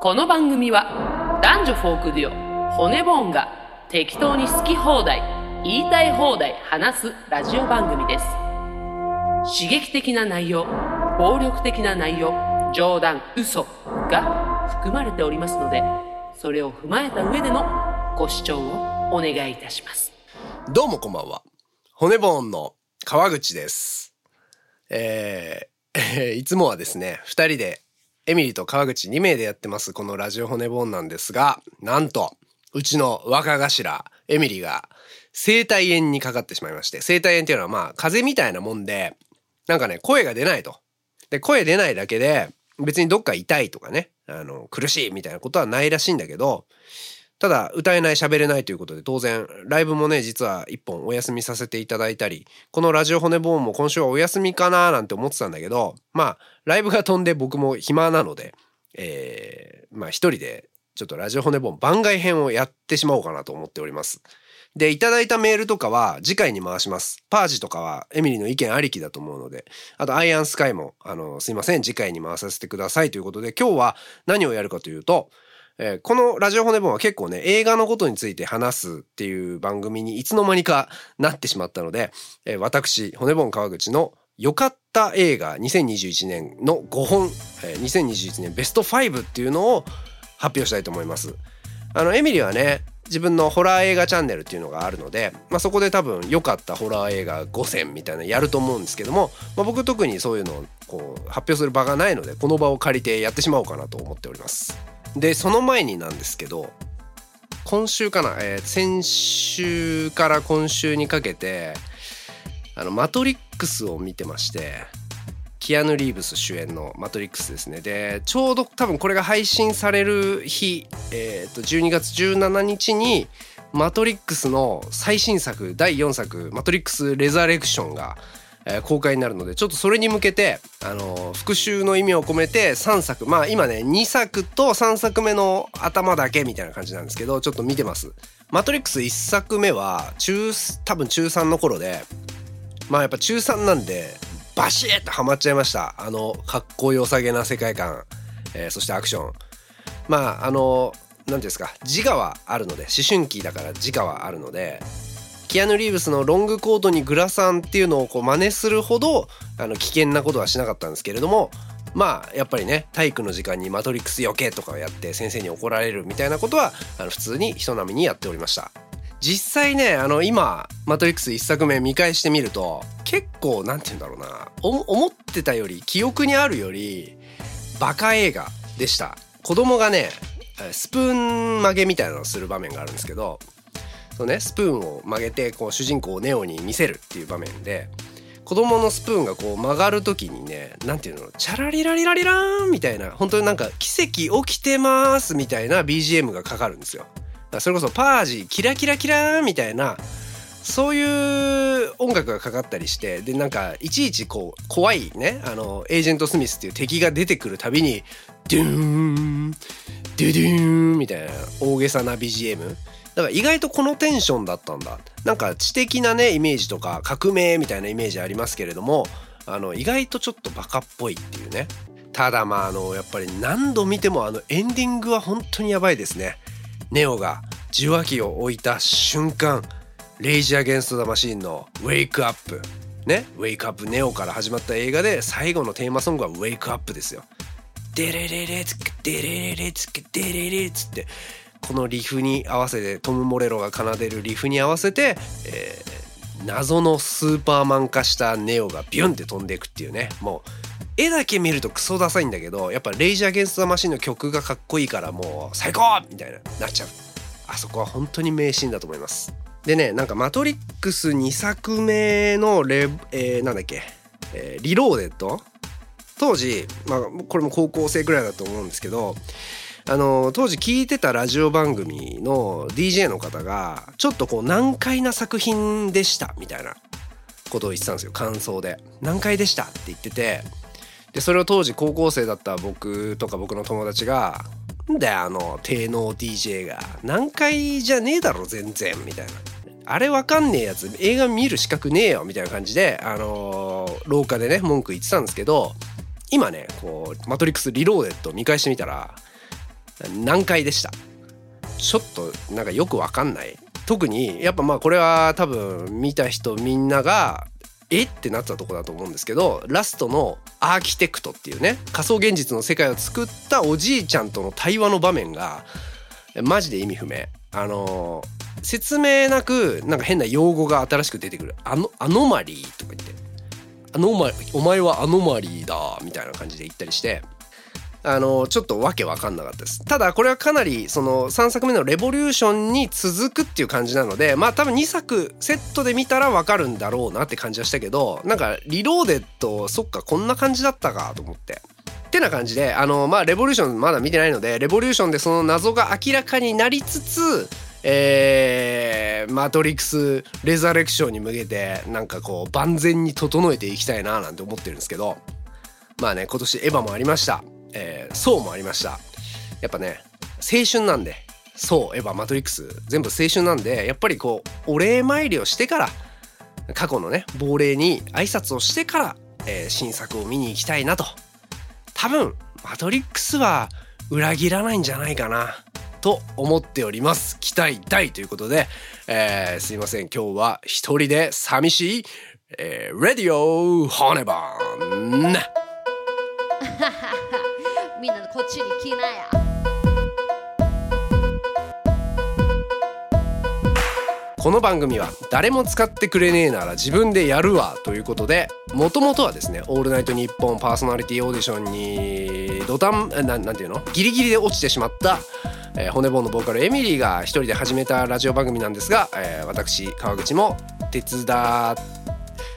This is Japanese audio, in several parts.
この番組は男女フォークデュオ骨ボーンが適当に好き放題言いたい放題話すラジオ番組です刺激的な内容暴力的な内容冗談嘘が含まれておりますのでそれを踏まえた上でのご視聴をお願いいたしますどうもこんばんは。骨ボーンの川口です。えー、いつもはですね、二人で、エミリーと川口2名でやってます、このラジオ骨ボーンなんですが、なんと、うちの若頭、エミリーが、生体炎にかかってしまいまして、生体炎っていうのはまあ、風邪みたいなもんで、なんかね、声が出ないと。で、声出ないだけで、別にどっか痛いとかね、あの、苦しいみたいなことはないらしいんだけど、ただ歌えない喋れないということで当然ライブもね実は一本お休みさせていただいたりこのラジオ骨ボーンも今週はお休みかなーなんて思ってたんだけどまあライブが飛んで僕も暇なのでえー、まあ一人でちょっとラジオ骨ボーン番外編をやってしまおうかなと思っております。で、いただいたメールとかは次回に回します。パージとかはエミリーの意見ありきだと思うので、あとアイアンスカイも、あの、すいません、次回に回させてくださいということで、今日は何をやるかというと、えーこのラジオ骨本は結構ね、映画のことについて話すっていう番組にいつの間にかなってしまったので、えー私、骨本川口の良かった映画2021年の5本、えー2021年ベスト5っていうのを発表したいと思います。あの、エミリーはね、自分のホラー映画チャンネルっていうのがあるので、まあ、そこで多分良かったホラー映画5選みたいなやると思うんですけども、まあ、僕特にそういうのをこう発表する場がないのでこの場を借りてやってしまおうかなと思っております。でその前になんですけど今週かな、えー先週から今週にかけて「あのマトリックス」を見てましてキアヌ・リーブス主演の「マトリックス」ですね。でちょうど多分これが配信される日、えー、と12月17日に「マトリックス」の最新作第4作「マトリックス・レザレクション」が、えー公開になるのでちょっとそれに向けて、あのー復習の意味を込めて3作。まあ今ね2作と3作目の頭だけみたいな感じなんですけどちょっと見てます。マトリックス1作目は中多分中3の頃でまあやっぱ中3なんでバシッとハマっちゃいました。あのかっこよさげな世界観、えーそしてアクション。まああの何ていうんですか。自我はあるので思春期だから自我はあるのでキアヌ・リーブスのロングコートにグラサンっていうのをこう真似するほどあの危険なことはしなかったんですけれどもまあやっぱりね体育の時間にマトリックス避けとかをやって先生に怒られるみたいなことはあの普通に人並みにやっておりました。実際ねあの今「マトリックス」1作目見返してみると結構なんて言うんだろうな思ってたより記憶にあるよりバカ映画でした。子供がねスプーン曲げみたいなのをする場面があるんですけどそうねスプーンを曲げてこう主人公をネオに見せるっていう場面で子供のスプーンがこう曲がる時にねなんていうのチャラリラリラリラーンみたいな本当になんか奇跡起きてますみたいな BGM がかかるんですよ。それこそパージキラキラキラーンみたいなそういう音楽がかかったりしてでなんかいちいちこう怖いねあのエージェント・スミスっていう敵が出てくるたびにドゥーンドゥドゥーンみたいな大げさな BGM だから意外とこのテンションだったんだ。なんか知的なねイメージとか革命みたいなイメージありますけれどもあの意外とちょっとバカっぽいっていうね。ただまああのやっぱり何度見てもあのエンディングは本当にやばいですね。ネオが受話器を置いた瞬間レイジ・アゲンスト・ザ・マシーンの「ウェイクアップ」ね「ウェイクアップネオ」から始まった映画で最後のテーマソングは「ウェイクアップ」ですよ。デレレレツクデレレレツクデレレつってこのリフに合わせてトム・モレロが奏でるリフに合わせて、えー謎のスーパーマン化したネオがビュンって飛んでいくっていうね。もう絵だけ見るとクソダサいんだけどやっぱレイジ・アゲンスト・マシンの曲がかっこいいからもう最高みたいななっちゃう。あそこは本当に名シーンだと思います。でねなんか「マトリックス」2作目のレ、えーなんだっけ、えーリローデッド？当時、まあ、これも高校生ぐらいだと思うんですけどあの当時聞いてたラジオ番組の DJ の方がちょっとこう難解な作品でしたみたいなことを言ってたんですよ感想で難解でしたって言っててでそれを当時高校生だった僕とか僕の友達が「んだよあの低能 DJ が難解じゃねえだろ全然」みたいな。あれわかんねえやつ映画見る資格ねえよみたいな感じで、あの廊下でね文句言ってたんですけど今ねこう「マトリックスリローデッド」見返してみたら難解でした？ちょっとなんかよくわかんない。特にやっぱまあこれは多分見た人みんながえ？ってなったとこだと思うんですけどラストのアーキテクトっていうね仮想現実の世界を作ったおじいちゃんとの対話の場面がマジで意味不明。あの、説明なくなんか変な用語が新しく出てくる。あのアノマリーとか言って。アノマお前はアノマリーだみたいな感じで言ったりして。あのちょっとわけわかんなかったです。ただこれはかなりその3作目の「レボリューション」に続くっていう感じなのでまあ多分2作セットで見たらわかるんだろうなって感じはしたけどなんかリローデッドそっかこんな感じだったかと思って。ってな感じであのまあレボリューションまだ見てないのでレボリューションでその謎が明らかになりつつえー、マトリックス・レザレクションに向けてなんかこう万全に整えていきたいななんて思ってるんですけど。まあね今年エヴァもありました。えー、そうもありました。やっぱね青春なんでそうエヴァマトリックス全部青春なんでやっぱりこうお礼参りをしてから過去のね亡霊に挨拶をしてから、えー、新作を見に行きたいなと。多分マトリックスは裏切らないんじゃないかなと思っております。期待大ということで、えー、すいません。今日は一人で寂しい、えー、レディオホネバンみんなこっちに来なや。この番組は誰も使ってくれねえなら自分でやるわということでもともとはですね「オールナイトニッポン」パーソナリティオーディションに土壇ななんていうの？ギリギリで落ちてしまった、えー、骨盆のボーカルエミリーが一人で始めたラジオ番組なんですが、えー、私川口も手伝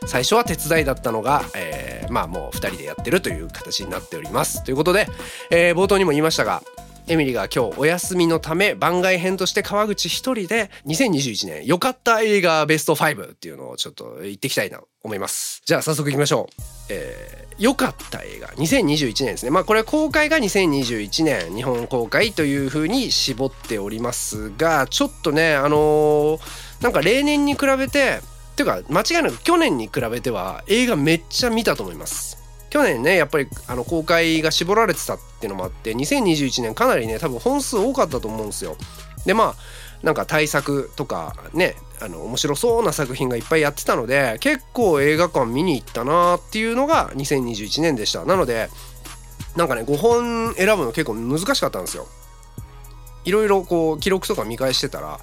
最初は手伝いだったのが、えー、まあもう2人でやってるという形になっております。ということで、えー、冒頭にも言いましたがエミリーが今日お休みのため番外編として川口一人で2021年良かった映画ベスト5っていうのをちょっと言っていきたいなと思います。じゃあ早速いきましょう。えー、良かった映画。2021年ですね。まあこれ公開が2021年日本公開というふうに絞っておりますがちょっとねあのー、なんか例年に比べてていうか間違いなく去年に比べては映画めっちゃ見たと思います。去年ねやっぱりあの公開が絞られてたっていうのもあって2021年かなりね多分本数多かったと思うんですよ。でまあなんか対策とかねあの面白そうな作品がいっぱいやってたので結構映画館見に行ったなっていうのが2021年でした。なのでなんかね5本選ぶの結構難しかったんですよ。いろいろこう記録とか見返してたら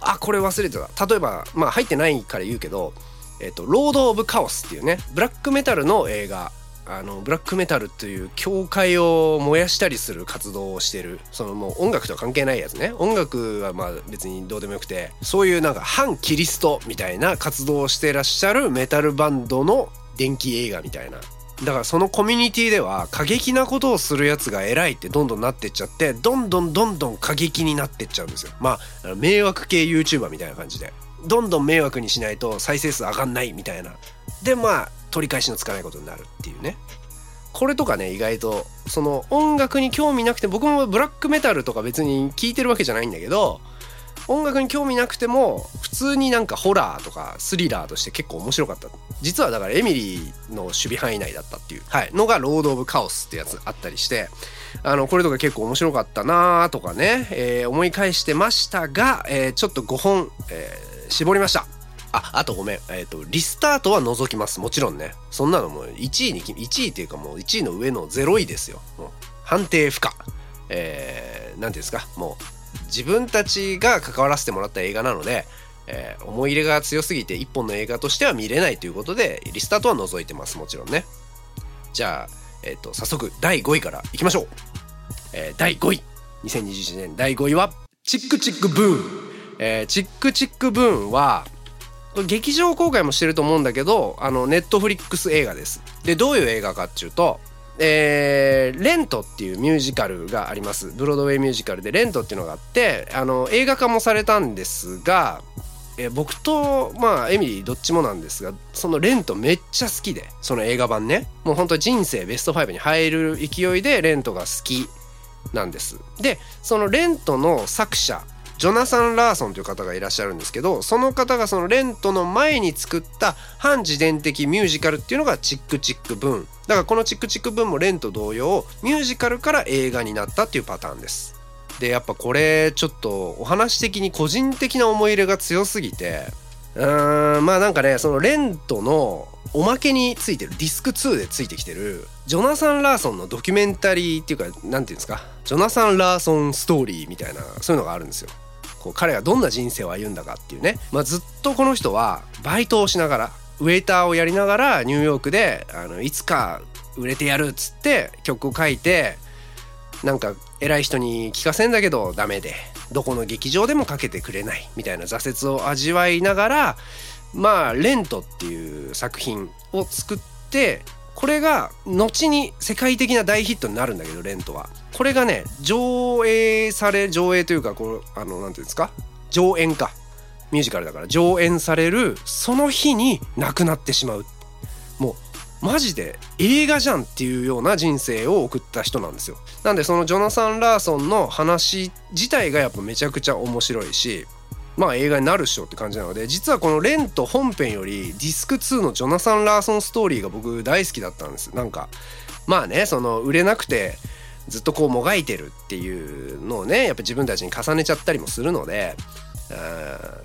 あこれ忘れてた。例えばまあ入ってないから言うけど「えっと、ロード・オブ・カオス」っていうねブラックメタルの映画あのブラックメタルという教会を燃やしたりする活動をしてるそのもう音楽とは関係ないやつね。音楽はまあ別にどうでもよくてそういうなんか反キリストみたいな活動をしてらっしゃるメタルバンドの電気映画みたいな。だからそのコミュニティでは過激なことをするやつが偉いってどんどんなってっちゃってどんどんどんどん過激になってっちゃうんですよ。まあ迷惑系 YouTuber みたいな感じでどんどん迷惑にしないと再生数上がんないみたいな。でまあ取り返しのつかないことになるっていうね。これとかね意外とその音楽に興味なくて僕もブラックメタルとか別に聞いてるわけじゃないんだけど音楽に興味なくても普通になんかホラーとかスリラーとして結構面白かった。実はだからエミリーの守備範囲内だったっていう、はい、のがロード・オブ・カオスってやつあったりしてあのこれとか結構面白かったなーとかね、えー、思い返してましたが、えー、ちょっと5本、えー、絞りました。ああとごめん、えーと、リスタートは除きます。もちろんね。そんなのもう1位に1位っていうかもう1位の上の0位ですよ。判定不可。えー、なんていうんですか？もう自分たちが関わらせてもらった映画なので、えー、思い入れが強すぎて一本の映画としては見れないということでリスタートは除いてます。もちろんね。じゃあ、えっ、ー、と早速第5位からいきましょう、えー、第5位。2021年。第5位はチックチックブーン、えー、チックチックブーンは劇場公開もしてると思うんだけどあのネットフリックス映画です。でどういう映画かっていうとえー、レントっていうミュージカルがあります。ブロードウェイミュージカルでレントっていうのがあってあの映画化もされたんですが、えー、僕とまあエミリーどっちもなんですがそのレントめっちゃ好きでその映画版ね。もうほんと人生ベスト5に入る勢いでレントが好きなんです。でそのレントの作者ジョナサン・ラーソンという方がいらっしゃるんですけどその方がそのレントの前に作った反自伝的ミュージカルっていうのがチックチックブーンだからこのチックチックブーンもレント同様ミュージカルから映画になったっていうパターンですでやっぱこれちょっとお話的に個人的な思い入れが強すぎてうーんまあなんかねそのレントのおまけについてるディスク2でついてきてるジョナサン・ラーソンのドキュメンタリーっていうか何て言うんですかジョナサン・ラーソンストーリーみたいなそういうのがあるんですよ。こう彼がどんな人生を歩んだかっていうね、まあ、ずっとこの人はバイトをしながらウェイターをやりながらニューヨークであのいつか売れてやるっつって曲を書いてなんか偉い人に聞かせんだけどダメでどこの劇場でもかけてくれないみたいな挫折を味わいながらまあ「レント」っていう作品を作ってこれが後に世界的な大ヒットになるんだけどレントは。これがね上映され上映というかこうあのなんていうんですか？上演か。ミュージカルだから。上演されるその日に亡くなってしまう。もうマジで映画じゃんっていうような人生を送った人なんですよ。なんでそのジョナサン・ラーソンの話自体がやっぱめちゃくちゃ面白いしまあ映画になるっしょって感じなので実はこの「レント」本編よりディスク2のジョナサン・ラーソンストーリーが僕大好きだったんです。なんかまあねその売れなくてずっとこうもがいてるっていうのをねやっぱ自分たちに重ねちゃったりもするので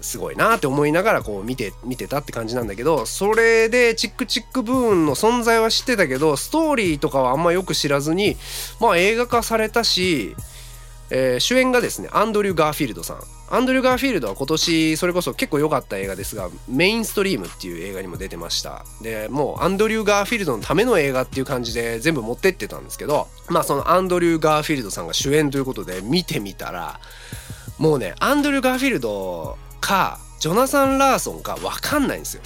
すごいなって思いながらこう見て見てたって感じなんだけどそれで tick tick boom の存在は知ってたけどストーリーとかはあんまよく知らずにまあ映画化されたし、えー、主演がですねアンドリュー・ガーフィールドさん。アンドリュー・ガーフィールドは今年それこそ結構良かった映画ですがメインストリームっていう映画にも出てましたでもうアンドリュー・ガーフィールドのための映画っていう感じで全部持ってってたんですけどまあそのアンドリュー・ガーフィールドさんが主演ということで見てみたらもうねアンドリュー・ガーフィールドかジョナサン・ラーソンか分かんないんですよ。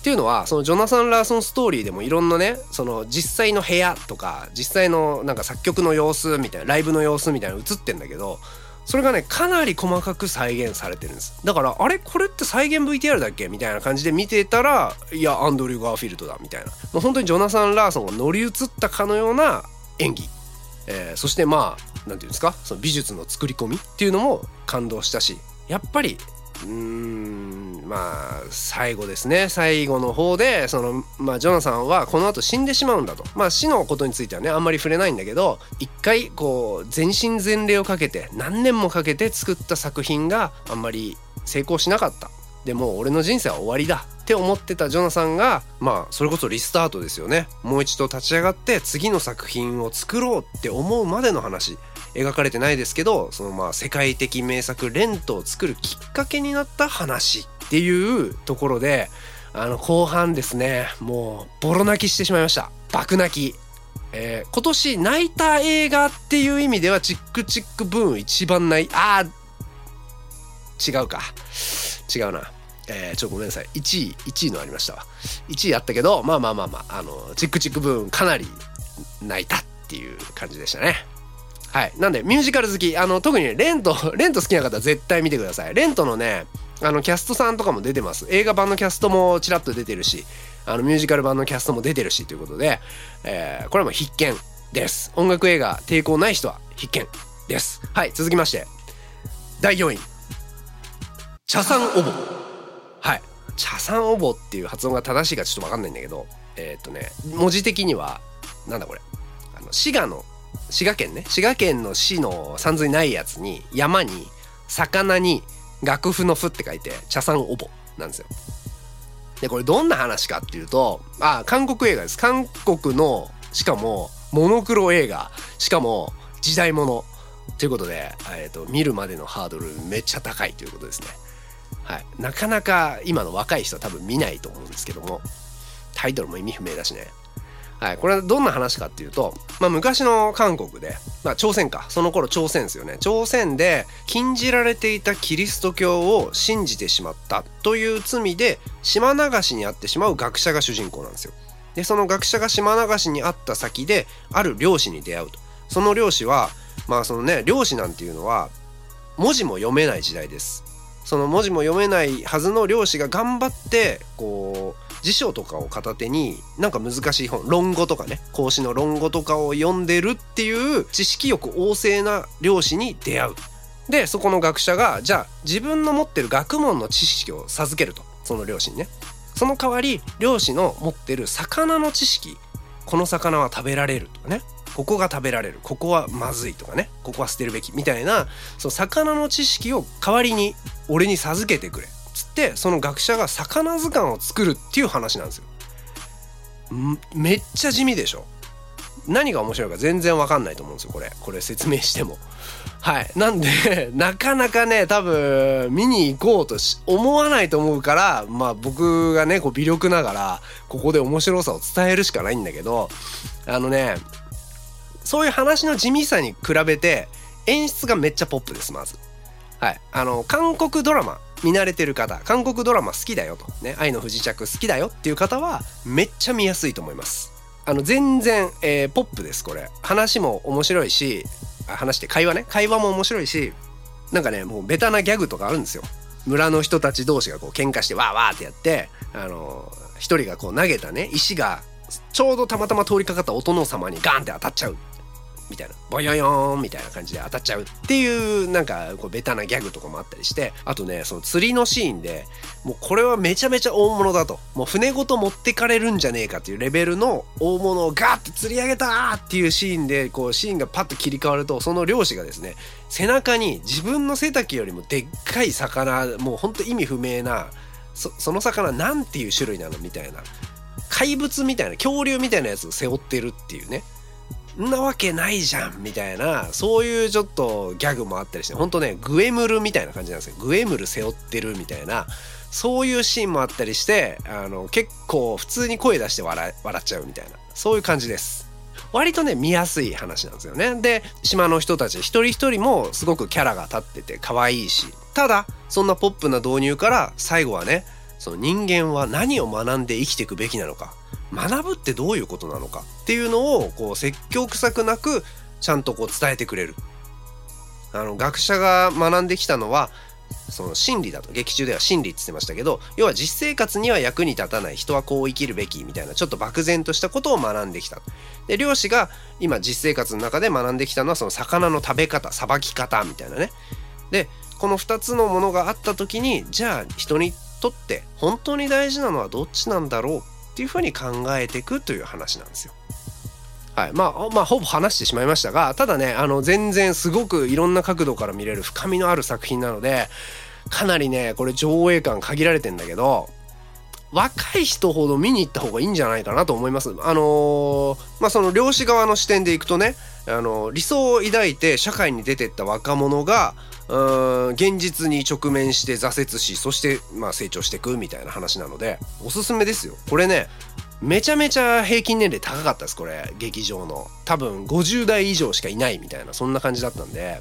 っていうのはそのジョナサン・ラーソンストーリーでもいろんなねその実際の部屋とか実際のなんか作曲の様子みたいなライブの様子みたいなの映ってんだけどそれがねかなり細かく再現されてるんです。だからあれ？これって再現 VTR だっけ？みたいな感じで見てたらいやアンドリュー・ガーフィールドだみたいな。もう本当にジョナサン・ラーソンが乗り移ったかのような演技、えー、そしてまあ何て言うんですか？その美術の作り込みっていうのも感動したしやっぱりうんまあ最後ですね。最後の方でそのまあジョナサンはこの後死んでしまうんだと。まあ死のことについてはねあんまり触れないんだけど一回こう全身全霊をかけて何年もかけて作った作品があんまり成功しなかった。でも俺の人生は終わりだって思ってたジョナサンがまあそれこそリスタートですよね。もう一度立ち上がって次の作品を作ろうって思うまでの話。描かれてないですけどそのまあ世界的名作「レント」を作るきっかけになった話っていうところであの後半ですねもうボロ泣きしてしまいました。爆泣き。えー、今年泣いた映画っていう意味ではチックチックブーン一番泣い。あ違うか。違うな。えー、ちょっとごめんなさい。1位1位のありましたわ。1位あったけどまあまあまあまああのチックチックブーンかなり泣いたっていう感じでしたね。はい。なんで、ミュージカル好き、あの、特にレント、レント好きな方は絶対見てください。レントのね、あの、キャストさんとかも出てます。映画版のキャストもちらっと出てるし、あの、ミュージカル版のキャストも出てるし、ということで、えー、これも必見です。音楽映画抵抗ない人は必見です。はい、続きまして、第4位。茶産おぼ。はい。茶産おぼっていう発音が正しいかちょっとわかんないんだけど、えー、っとね、文字的には、なんだこれ。あの、滋賀の滋賀県ね。滋賀県の市の山水ないやつに山に魚に楽譜の譜って書いて茶山おぼなんですよ。でこれどんな話かっていうとあ韓国映画です。韓国のしかもモノクロ映画。しかも時代物。ということで、えーと、と見るまでのハードルめっちゃ高いということですね。はい、なかなか今の若い人は多分見ないと思うんですけどもタイトルも意味不明だしね。はい、これはどんな話かっていうと、まあ、昔の韓国で、まあ、朝鮮かその頃朝鮮ですよね朝鮮で禁じられていたキリスト教を信じてしまったという罪で島流しにあってしまう学者が主人公なんですよ。でその学者が島流しにあった先である漁師に出会うと。その漁師はまあそのね漁師なんていうのは文字も読めない時代です。その文字も読めないはずの漁師が頑張ってこう辞書とかを片手になんか難しい本論語とかね孔子の論語とかを読んでるっていう知識欲旺盛な漁師に出会う。でそこの学者がじゃあ自分の持ってる学問の知識を授けるとその漁師にね。その代わり漁師の持ってる魚の知識。この魚は食べられるとかね。ここが食べられる。ここはまずいとかね。ここは捨てるべき。みたいなその魚の知識を代わりに俺に授けてくれ。つってその学者が魚図鑑を作るっていう話なんですよ。めっちゃ地味でしょ何が面白いか全然わかんないと思うんですよこれこれ説明しても。はいなんで なかなかね多分見に行こうと思わないと思うからまあ僕がねこう微力ながらここで面白さを伝えるしかないんだけどあのねそういう話の地味さに比べて演出がめっちゃポップですまず。はい、あの韓国ドラマ見慣れてる方韓国ドラマ好きだよと。ね愛の不時着好きだよっていう方はめっちゃ見やすいと思います。あの全然、えー、ポップですこれ。話も面白いし話して会話ね。会話も面白いしなんかねもうベタなギャグとかあるんですよ。村の人たち同士がこう喧嘩してわーわーってやってあの一人がこう投げたね石がちょうどたまたま通りかかったお殿様にガンって当たっちゃう。みたいなボヨヨーンみたいな感じで当たっちゃうっていうなんかこうベタなギャグとかもあったりしてあとねその釣りのシーンでもうこれはめちゃめちゃ大物だと。もう船ごと持ってかれるんじゃねえかっていうレベルの大物をガーって釣り上げたっていうシーンでこうシーンがパッと切り替わるとその漁師がですね背中に自分の背丈よりもでっかい魚もうほんと意味不明なそその魚なんていう種類なのみたいな怪物みたいな恐竜みたいなやつを背負ってるっていうね。んなわけないじゃんみたいなそういうちょっとギャグもあったりしてほんとねグエムルみたいな感じなんですよ。グエムル背負ってるみたいなそういうシーンもあったりしてあの結構普通に声出して笑笑っちゃうみたいなそういう感じです。割とね見やすい話なんですよね。で島の人たち一人一人もすごくキャラが立ってて可愛いしただそんなポップな導入から最後はねその人間は何を学んで生きていくべきなのか学ぶってどういうことなのかっていうのをこう説教臭くなくちゃんとこう伝えてくれる。あの学者が学んできたのはその真理だと。劇中では真理って言ってましたけど要は実生活には役に立たない。人はこう生きるべきみたいなちょっと漠然としたことを学んできた。で漁師が今実生活の中で学んできたのはその魚の食べ方さばき方みたいなね。でこの2つのものがあった時にじゃあ人にとって本当に大事なのはどっちなんだろうっていうふうに考えていくという話なんですよ。はい、まあ、まあ、ほぼ話してしまいましたがただねあの全然すごくいろんな角度から見れる深みのある作品なのでかなりねこれ上映感限られてんだけど若い人ほど見に行った方がいいんじゃないかなと思います。あのー、まあその漁師側の視点でいくとね、あのー、理想を抱いて社会に出てった若者がうん現実に直面して挫折しそしてまあ成長していくみたいな話なのでおすすめですよ。これねめちゃめちゃ平均年齢高かったですこれ。劇場の。多分50代以上しかいないみたいなそんな感じだったんで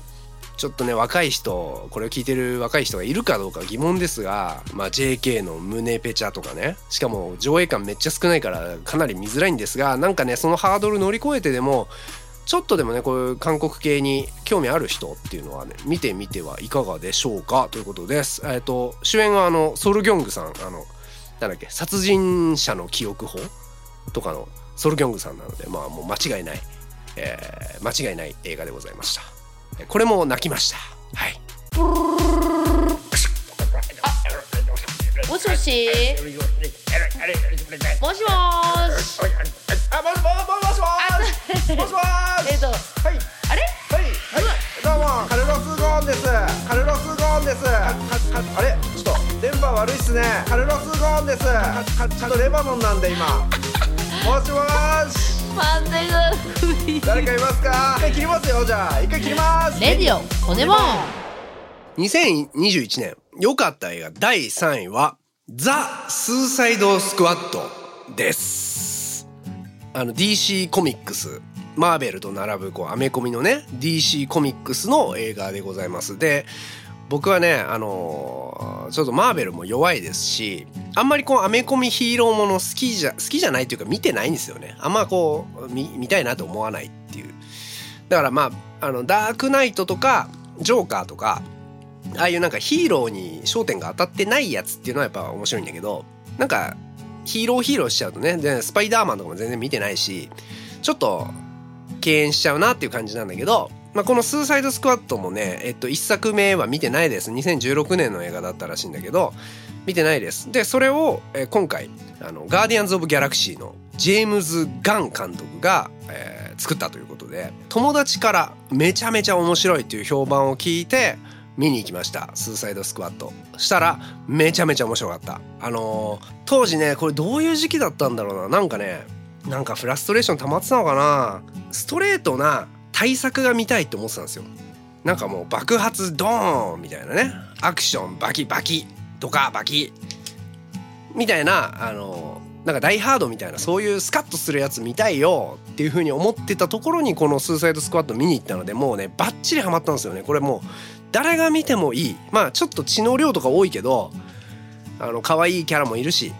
ちょっとね若い人これを聞いてる若い人がいるかどうか疑問ですが、まあ、JK の胸ペチャとかね。しかも上映感めっちゃ少ないからかなり見づらいんですがなんかねそのハードル乗り越えてでもちょっとでもねこういう韓国系に興味ある人っていうのはね見てみてはいかがでしょうかということです。えっ、ー、と主演はあのソルギョングさんあのなんだっけ殺人者の記憶法とかのソルギョングさんなのでまあもう間違いない、えー、間違いない映画でございました。これも泣きました。はい。もしもしもしもしあもしもしもしえっとはいあれはいはいどうもカルロス・ゴーンですカルロス・ゴーンですあれちょっと電波悪いっすねカルロス・ゴーンですちゃんとレバノンなんで今もしもしマンデが誰かいますか一回切りますよじゃあ一回切りますレディオ骨もん2021年良かった映画第3位はザ・スーサイド・スクワットですあの DC コミックスマーベルと並ぶこうアメコミのね DC コミックスの映画でございます。で僕はねあのー、ちょっとマーベルも弱いですしあんまりこうアメコミヒーローもの好きじゃ好きじゃないというか見てないんですよね。あんまこう見見たいなと思わないっていう。だからまああのダークナイトとかジョーカーとかああいうなんかヒーローに焦点が当たってないやつっていうのはやっぱ面白いんだけどなんかヒーローヒーローしちゃうとねでスパイダーマンとかも全然見てないしちょっと敬遠しちゃうなっていう感じなんだけどまあ、この「スーサイドスクワット」もね、えっと、1作目は見てないです。2016年の映画だったらしいんだけど見てないです。でそれを、え、今回あの「ガーディアンズ・オブ・ギャラクシー」のジェームズ・ガン監督が、えー、作ったということで友達からめちゃめちゃ面白いっていう評判を聞いて見に行きました。スーサイドスクワット。したらめちゃめちゃ面白かった。あのー当時ねこれどういう時期だったんだろうな。なんかねなんかフラストレーション溜まってたのかな。ストレートな対策が見たいって思ってたんですよ。なんかもう爆発ドーンみたいなね。アクションバキバキドカバキ。みたいなあのなんかダイハードみたいなそういうスカッとするやつ見たいよ。っていう風に思ってたところにこのスーサイドスクワット見に行ったのでもうねバッチリハマったんですよね。これもう誰が見てもいい。まあちょっと血の量とか多いけどあの可愛いキャラもいるし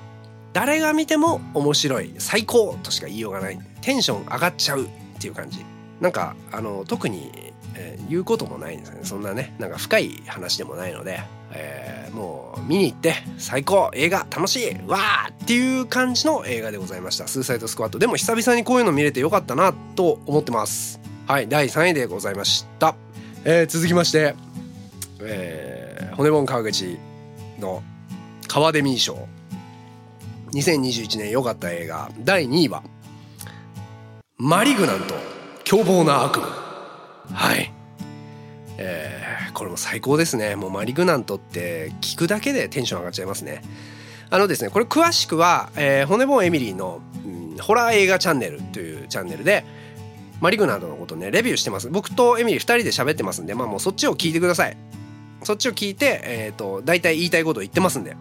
誰が見ても面白い。最高としか言いようがない。テンション上がっちゃうっていう感じ。なんかあの特に、えー言うこともないんですよね。そんなねなんか深い話でもないので、えーもう見に行って最高映画楽しいわーっていう感じの映画でございました。スーサイドスクワットでも久々にこういうの見れてよかったなと思ってます。はい第3位でございました、えー続きまして、えー骨盆川口の川デミー賞2021年良かった映画。第2位は「マリグナント凶暴な悪夢」はい。えーこれも最高ですね。もうマリグナントって聞くだけでテンション上がっちゃいますね。あのですねこれ詳しくは、えー骨盆エミリーの、うんホラー映画チャンネルというチャンネルでマリグナントのことねレビューしてます。僕とエミリー2人で喋ってますんでまあもうそっちを聞いてください。そっちを聞いてえっ、と大体言いたいことを言ってますんで。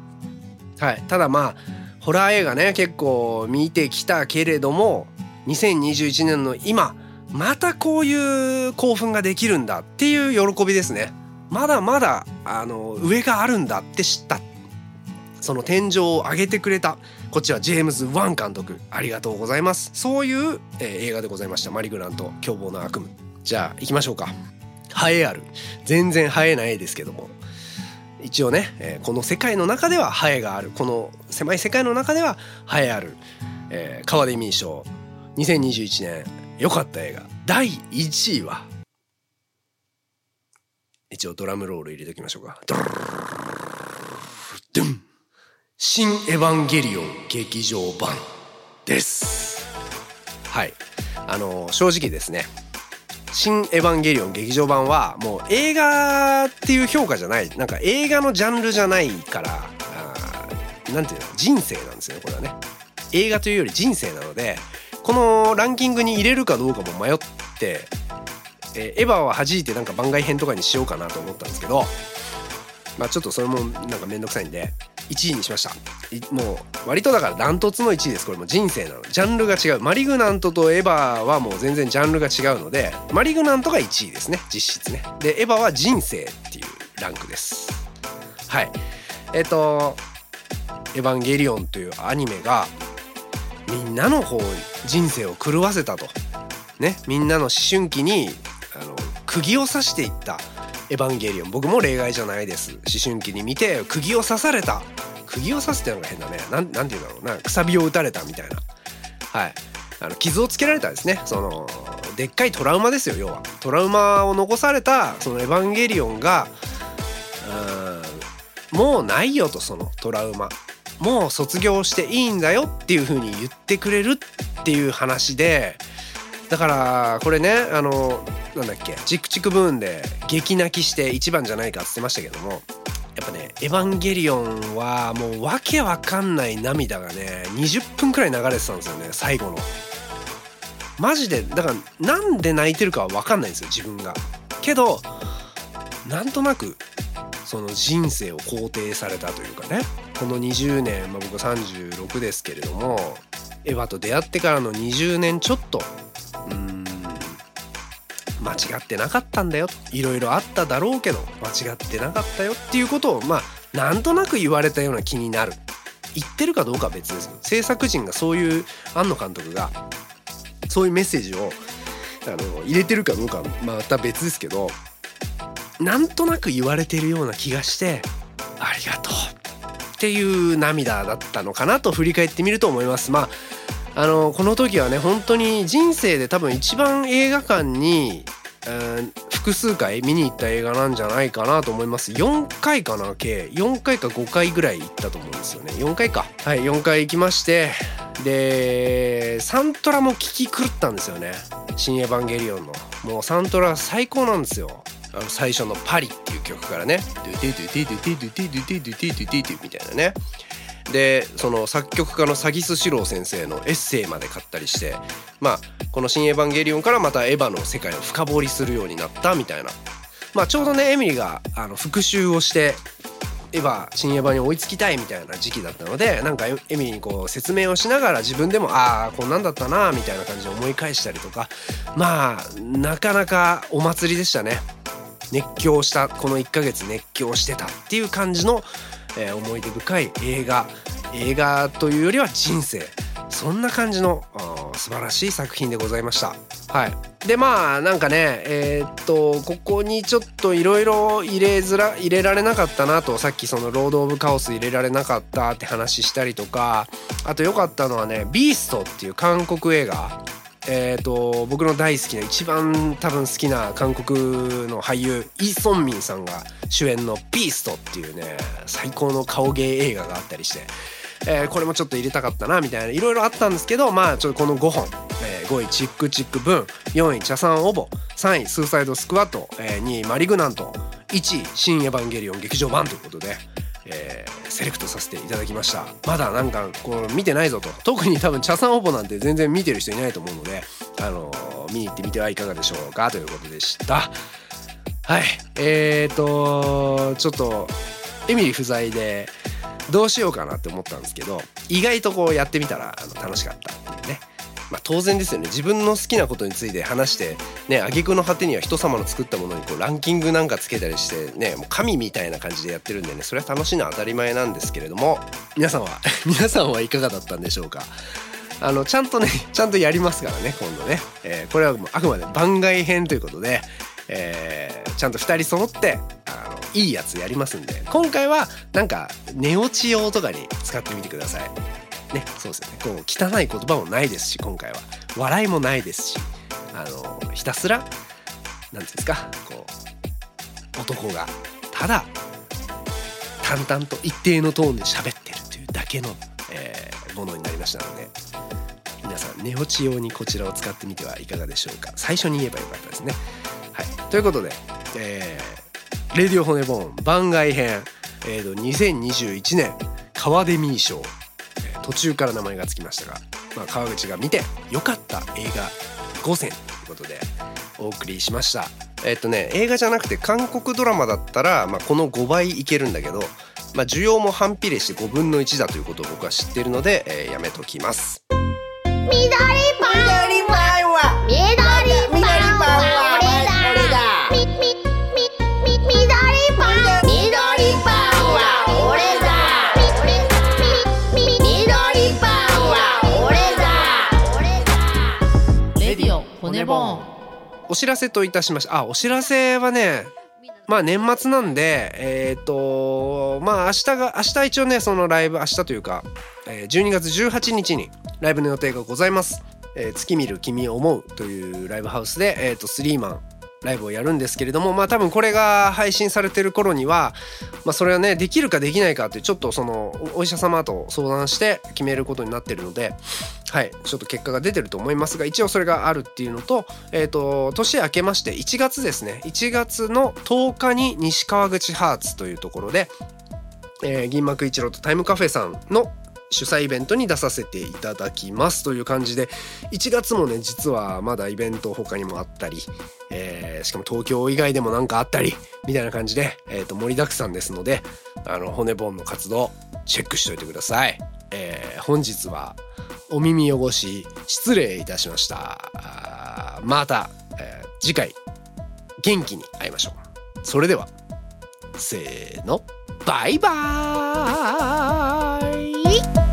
はい。ただまあホラー映画ね結構見てきたけれども2021年の今またこういう興奮ができるんだっていう喜びですね。まだまだあの上があるんだって知った。その天井を上げてくれた。こっちはジェームズ・ワン監督。ありがとうございます。そういう、えー映画でございました。マリグラント凶暴な悪夢。じゃあ行きましょうか。映えある。全然映えないですけども。一応ね、えーこの世界の中では映えがある。この狭い世界の中では映えある、えー、川出民賞。2021年。良かった映画。第1位は。一応ドラムロール入れておきましょうか。ドゥルルルルルルドゥン新エヴァンゲリオン劇場版ですはいあの正直ですね新エヴァンゲリオン劇場版はもう映画っていう評価じゃないなんか映画のジャンルじゃないからあーなんていうの人生なんですよねこれはね。映画というより人生なのでこのランキングに入れるかどうかも迷って、えーエヴァは弾いてなんか番外編とかにしようかなと思ったんですけどまあちょっとそれもなんかめんどくさいんで1位にしました。もう割とだからダントツの1位です。これも人生なのジャンルが違う。マリグナントとエヴァはもう全然ジャンルが違うのでマリグナントが1位ですね。実質ね。でエヴァは人生っていうランクです。はい。えっ、と「エヴァンゲリオン」というアニメがみんなのこう人生を狂わせたと。ね。みんなの思春期にあの釘を刺していった「エヴァンゲリオン」僕も例外じゃないです。思春期に見て釘を刺された。釘を刺すってのが変だね。なんなんて言うんだろうな。くさびを打たれたみたいな。はい。あの傷をつけられたですね。そのでっかいトラウマですよ要は。トラウマを残されたそのエヴァンゲリオンがうーんもうないよとそのトラウマ。もう卒業していいんだよっていう風に言ってくれるっていう話で。だからこれねあのなんだっけ？チクチクブーンで激泣きして一番じゃないかって言ってましたけどもやっぱね「エヴァンゲリオン」はもうわけわかんない涙がね20分くらい流れてたんですよね最後の。マジでだからなんで泣いてるかは分かんないんですよ自分が。けどなんとなくその人生を肯定されたというかねこの20年、まあ、僕36ですけれどもエヴァと出会ってからの20年ちょっとうん間違ってなかったんだよいろいろあっただろうけど間違ってなかったよっていうことをまあなんとなく言われたような気になる言ってるかどうかは別ですよ制作陣がそういう庵野監督がそういうメッセージをあの入れてるかどうかまた別ですけどなんとなく言われてるような気がしてありがとうっていう涙だったのかなと振り返ってみると思います。まああのこの時はね本当に人生で多分一番映画館に、複数回見に行った映画なんじゃないかなと思います。4回かな計。4回か5回ぐらい行ったと思うんですよね。4回か。はい4回行きましてでサントラも聴き狂ったんですよね。新エヴァンゲリオンの。もうサントラ最高なんですよ。あの最初の「パリ」っていう曲からね「ドゥドゥドゥドゥドゥドゥドゥドゥドゥドゥドゥドゥドゥ」みたいなねでその作曲家のサギス四郎先生のエッセイまで買ったりしてまあこの「新エヴァンゲリオン」からまたエヴァの世界を深掘りするようになったみたいな。まあちょうどねエミリがあの復習をしてエヴァ新エヴァに追いつきたいみたいな時期だったのでなんかエミリーにこう説明をしながら自分でもああこんなんだったなみたいな感じで思い返したりとか。まあなかなかお祭りでしたね。熱狂したこの1ヶ月熱狂してたっていう感じの、えー思い出深い映画映画というよりは人生。そんな感じの素晴らしい作品でございました。はい、でまあなんかねえーっとここにちょっといろいろ入れづら入れられなかったなと。さっきその「ロード・オブ・カオス」入れられなかったって話したりとか。あと良かったのはね「ビースト」っていう韓国映画。えー、と僕の大好きな一番多分好きな韓国の俳優イ・ソンミンさんが主演の「ビースト」っていうね最高の顔芸映画があったりして、えーこれもちょっと入れたかったなみたいないろいろあったんですけどまあちょっとこの5本、えー5位チックチックブン4位チャサンオボ3位スーサイドスクワット、えー2位マリグナント1位新エヴァンゲリオン劇場版ということで。えーセレクトさせていただきました。まだなんかこう見てないぞと。特に多分茶さんオボなんて全然見てる人いないと思うのであのー見に行ってみてはいかがでしょうかということでした。はい。えーとちょっとエミリー不在でどうしようかなって思ったんですけど意外とこうやってみたらあの楽しかったっていうね。まあ、当然ですよね。自分の好きなことについて話してね挙句の果てには人様の作ったものにこうランキングなんかつけたりしてねもう神みたいな感じでやってるんでねそれは楽しいのは当たり前なんですけれども皆さんは 皆さんはいかがだったんでしょうか？あのちゃんとね ちゃんとやりますからね今度ね、えーこれはもうあくまで番外編ということで、えーちゃんと2人揃ってあのいいやつやりますんで今回はなんか寝落ち用とかに使ってみてください。ね、そうですよね。こう汚い言葉もないですし、今回は笑いもないですし、あのひたすらなんていうんですか、こう男がただ淡々と一定のトーンで喋ってるというだけの、えーものになりましたので、皆さん寝落ち用にこちらを使ってみてはいかがでしょうか。最初に言えばよかったですね。はい、ということで、えーレディオ骨ボーン番外編、えーと2021年川デミー賞えー途中から名前がつきましたが、まあ、川口が見て良かった映画5選ということでお送りしました。えっ、とね映画じゃなくて韓国ドラマだったら、まあ、この5倍いけるんだけど、まあ、需要も反比例して5分の1だということを僕は知っているので、えーやめときます。緑ボンお知らせといたしましたあお知らせはねまあ年末なんでえっ、とまあ明日が明日一応ねそのライブ明日というか、12月18日にライブの予定がございます「えー月見る君を思う」というライブハウスで、えー、とスリーマンライブをやるんですけれどもまあ多分これが配信されてる頃にはまあそれはねできるかできないかってちょっとそのお医者様と相談して決めることになってるのではいちょっと結果が出てると思いますが一応それがあるっていうのとえっ、と年明けまして1月ですね1月の10日に西川口ハーツというところで、えー銀幕一郎とタイムカフェさんの主催イベントに出させていただきますという感じで1月もね実はまだイベント他にもあったり、えーしかも東京以外でもなんかあったりみたいな感じで、えーと盛りだくさんですのであの骨ボンの活動チェックしておいてください、えー本日はお耳汚し失礼いたしました。また、えー次回元気に会いましょう。それでは。せーのバイバーイ。